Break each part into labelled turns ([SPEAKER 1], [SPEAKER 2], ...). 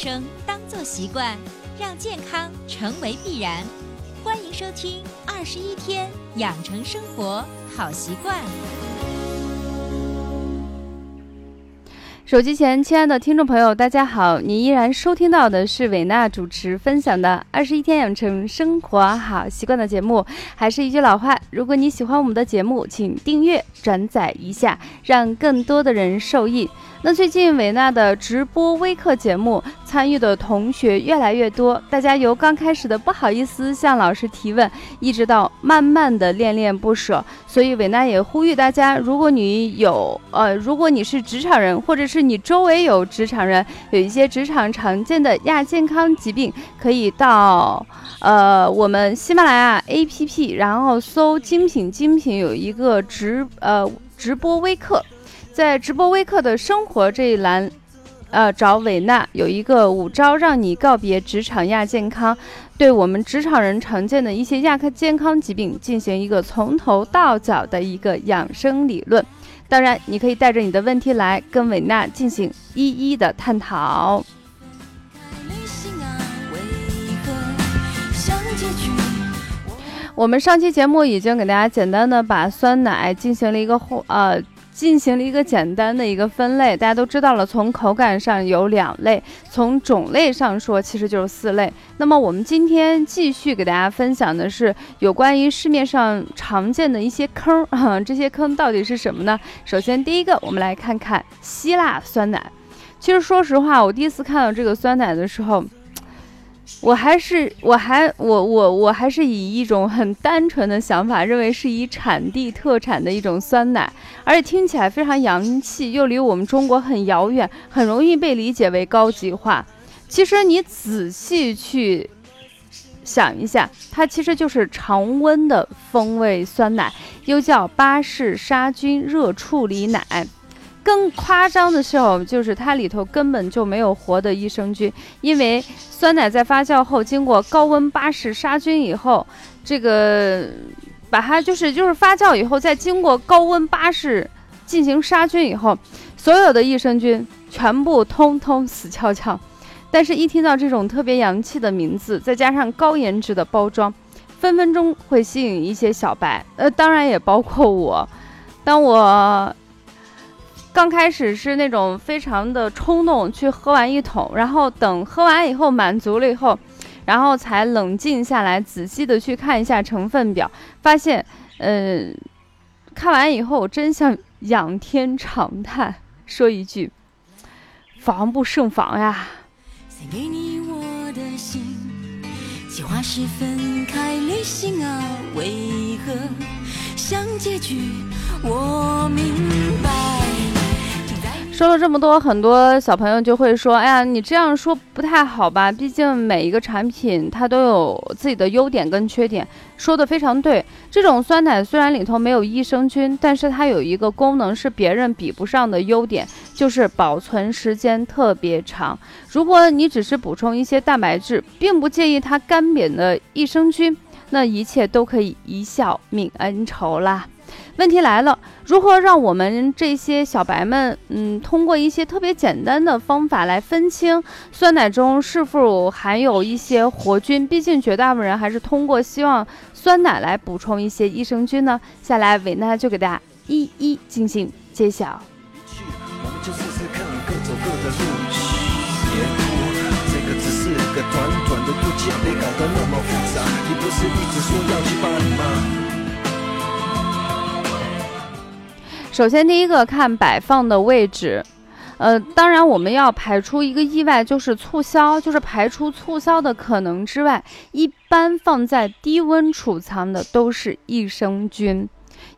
[SPEAKER 1] 生当做习惯，让健康成为必然。欢迎收听《二十一天养成生活好习惯》。
[SPEAKER 2] 手机前，亲爱的听众朋友，大家好！你依然收听到的是伟娜主持分享的《二十一天养成生活好习惯》的节目。还是一句老话，如果你喜欢我们的节目，请订阅、转载一下，让更多的人受益。那最近伟娜的直播微课节目参与的同学越来越多，大家由刚开始的不好意思向老师提问，一直到慢慢的恋恋不舍。所以伟娜也呼吁大家，如果你有呃，如果你是职场人，或者是你周围有职场人，有一些职场常见的亚健康疾病，可以到呃我们喜马拉雅 APP，然后搜“精品精品”，有一个直呃直播微课。在直播微课的生活这一栏，呃，找伟娜有一个五招让你告别职场亚健康，对我们职场人常见的一些亚健康疾病进行一个从头到脚的一个养生理论。当然，你可以带着你的问题来跟伟娜进行一一的探讨。我们上期节目已经给大家简单的把酸奶进行了一个呃。进行了一个简单的一个分类，大家都知道了。从口感上有两类，从种类上说，其实就是四类。那么我们今天继续给大家分享的是有关于市面上常见的一些坑哈，这些坑到底是什么呢？首先第一个，我们来看看希腊酸奶。其实说实话，我第一次看到这个酸奶的时候。我还是我还我我我还是以一种很单纯的想法，认为是以产地特产的一种酸奶，而且听起来非常洋气，又离我们中国很遥远，很容易被理解为高级化。其实你仔细去想一下，它其实就是常温的风味酸奶，又叫巴氏杀菌热处理奶。更夸张的时候，就是它里头根本就没有活的益生菌，因为酸奶在发酵后经过高温巴氏杀菌以后，这个把它就是就是发酵以后再经过高温巴氏进行杀菌以后，所有的益生菌全部通通死翘翘。但是，一听到这种特别洋气的名字，再加上高颜值的包装，分分钟会吸引一些小白，呃，当然也包括我。当我。刚开始是那种非常的冲动，去喝完一桶，然后等喝完以后满足了以后，然后才冷静下来，仔细的去看一下成分表，发现，嗯，看完以后真像仰天长叹，说一句，防不胜防呀给你。我明白。说了这么多，很多小朋友就会说：“哎呀，你这样说不太好吧？毕竟每一个产品它都有自己的优点跟缺点。”说的非常对。这种酸奶虽然里头没有益生菌，但是它有一个功能是别人比不上的优点，就是保存时间特别长。如果你只是补充一些蛋白质，并不介意它干瘪的益生菌，那一切都可以一笑泯恩仇啦。问题来了，如何让我们这些小白们，嗯，通过一些特别简单的方法来分清酸奶中是否含有一些活菌？毕竟绝大部分人还是通过希望酸奶来补充一些益生菌呢。下来，伟娜就给大家一一进行揭晓。
[SPEAKER 3] 短短的日记被搞得那么复杂你不是一直说要去办吗
[SPEAKER 2] 首先，第一个看摆放的位置，呃，当然我们要排除一个意外，就是促销，就是排除促销的可能之外，一般放在低温储藏的都是益生菌，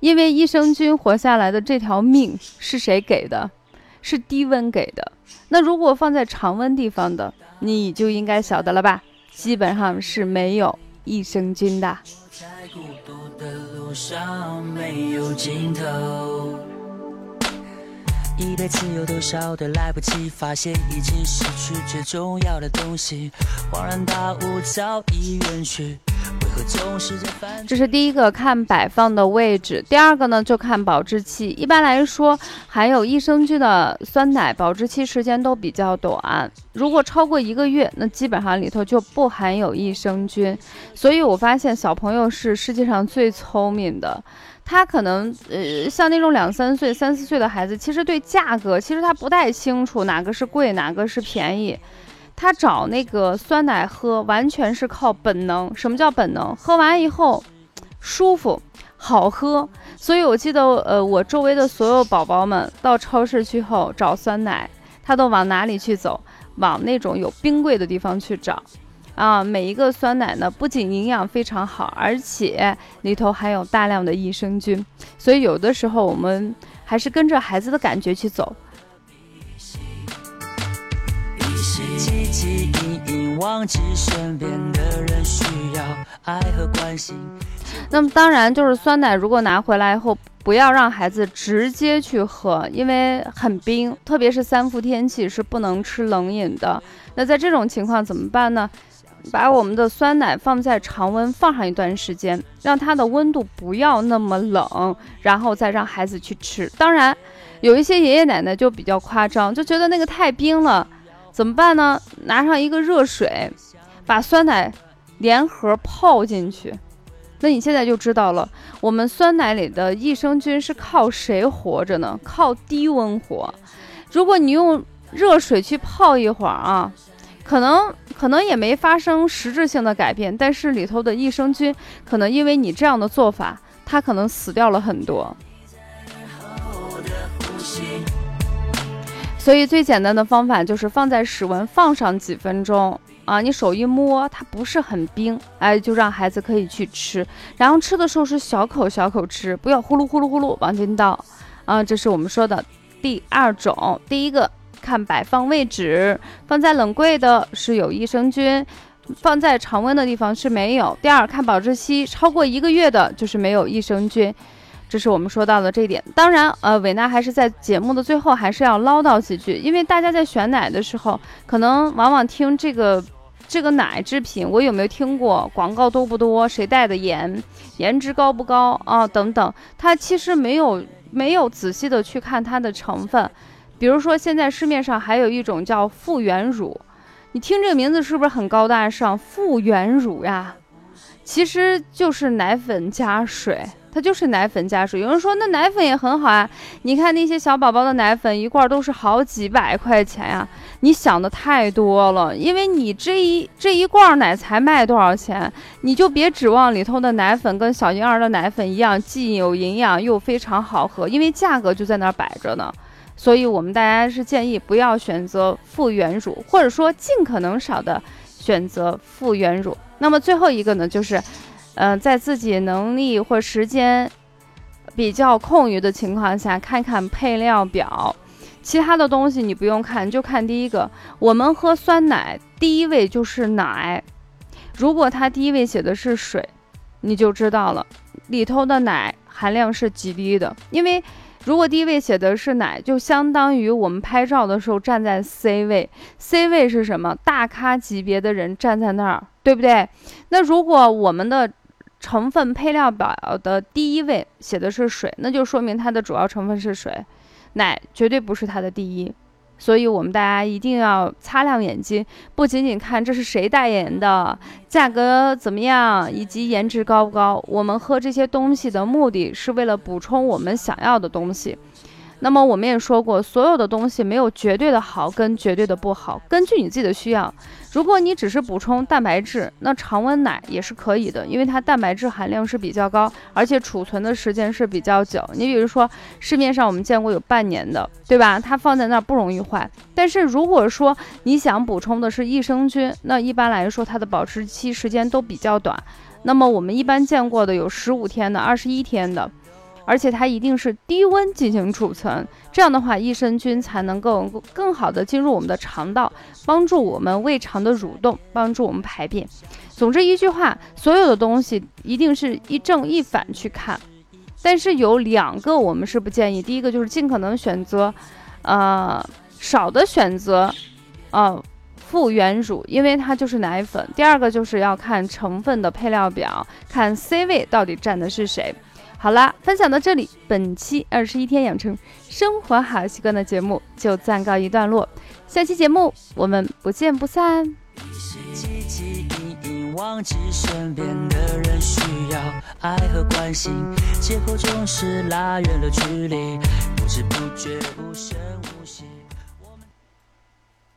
[SPEAKER 2] 因为益生菌活下来的这条命是谁给的？是低温给的。那如果放在常温地方的，你就应该晓得了吧？基本上是没有益生菌的。一辈子有多少的来不及，发现已经失去最重要的东西，恍然大悟早已远去。这是第一个看摆放的位置，第二个呢就看保质期。一般来说，含有益生菌的酸奶保质期时间都比较短，如果超过一个月，那基本上里头就不含有益生菌。所以我发现小朋友是世界上最聪明的，他可能呃像那种两三岁、三四岁的孩子，其实对价格其实他不太清楚哪个是贵，哪个是便宜。他找那个酸奶喝，完全是靠本能。什么叫本能？喝完以后舒服、好喝。所以我记得，呃，我周围的所有宝宝们到超市去后找酸奶，他都往哪里去走？往那种有冰柜的地方去找。啊，每一个酸奶呢，不仅营养非常好，而且里头含有大量的益生菌。所以有的时候我们还是跟着孩子的感觉去走。忘记身边的人需要爱和关心。那么当然就是酸奶，如果拿回来以后，不要让孩子直接去喝，因为很冰，特别是三伏天气是不能吃冷饮的。那在这种情况怎么办呢？把我们的酸奶放在常温放上一段时间，让它的温度不要那么冷，然后再让孩子去吃。当然，有一些爷爷奶奶就比较夸张，就觉得那个太冰了。怎么办呢？拿上一个热水，把酸奶连盒泡进去。那你现在就知道了，我们酸奶里的益生菌是靠谁活着呢？靠低温活。如果你用热水去泡一会儿啊，可能可能也没发生实质性的改变，但是里头的益生菌可能因为你这样的做法，它可能死掉了很多。所以最简单的方法就是放在室温放上几分钟啊，你手一摸它不是很冰，哎，就让孩子可以去吃。然后吃的时候是小口小口吃，不要呼噜呼噜呼噜往进倒啊。这是我们说的第二种。第一个看摆放位置，放在冷柜的是有益生菌，放在常温的地方是没有。第二看保质期，超过一个月的就是没有益生菌。这是我们说到的这一点。当然，呃，伟娜还是在节目的最后还是要唠叨几句，因为大家在选奶的时候，可能往往听这个这个奶制品，我有没有听过广告多不多，谁带的盐，颜值高不高啊等等，它其实没有没有仔细的去看它的成分。比如说现在市面上还有一种叫复原乳，你听这个名字是不是很高大上？复原乳呀，其实就是奶粉加水。它就是奶粉加水，有人说那奶粉也很好啊，你看那些小宝宝的奶粉一罐都是好几百块钱呀，你想的太多了，因为你这一这一罐奶才卖多少钱，你就别指望里头的奶粉跟小婴儿的奶粉一样，既有营养又非常好喝，因为价格就在那儿摆着呢，所以我们大家是建议不要选择复原乳，或者说尽可能少的选择复原乳。那么最后一个呢，就是。嗯，在自己能力或时间比较空余的情况下，看看配料表，其他的东西你不用看，就看第一个。我们喝酸奶，第一位就是奶。如果它第一位写的是水，你就知道了里头的奶含量是极低的。因为如果第一位写的是奶，就相当于我们拍照的时候站在 C 位。C 位是什么？大咖级别的人站在那儿，对不对？那如果我们的成分配料表的第一位写的是水，那就说明它的主要成分是水，奶绝对不是它的第一，所以我们大家一定要擦亮眼睛，不仅仅看这是谁代言的，价格怎么样，以及颜值高不高。我们喝这些东西的目的是为了补充我们想要的东西。那么我们也说过，所有的东西没有绝对的好跟绝对的不好，根据你自己的需要。如果你只是补充蛋白质，那常温奶也是可以的，因为它蛋白质含量是比较高，而且储存的时间是比较久。你比如说市面上我们见过有半年的，对吧？它放在那儿不容易坏。但是如果说你想补充的是益生菌，那一般来说它的保质期时间都比较短。那么我们一般见过的有十五天的、二十一天的。而且它一定是低温进行储存，这样的话益生菌才能够更好的进入我们的肠道，帮助我们胃肠的蠕动，帮助我们排便。总之一句话，所有的东西一定是一正一反去看。但是有两个我们是不建议，第一个就是尽可能选择，呃，少的选择，呃，复原乳，因为它就是奶粉。第二个就是要看成分的配料表，看 C 位到底占的是谁。好啦，分享到这里，本期二十一天养成生活好习惯的节目就暂告一段落。下期节目我们不见不散。忘记身边的人需要爱和关心，借口总是拉远了距离，不知不觉无声无。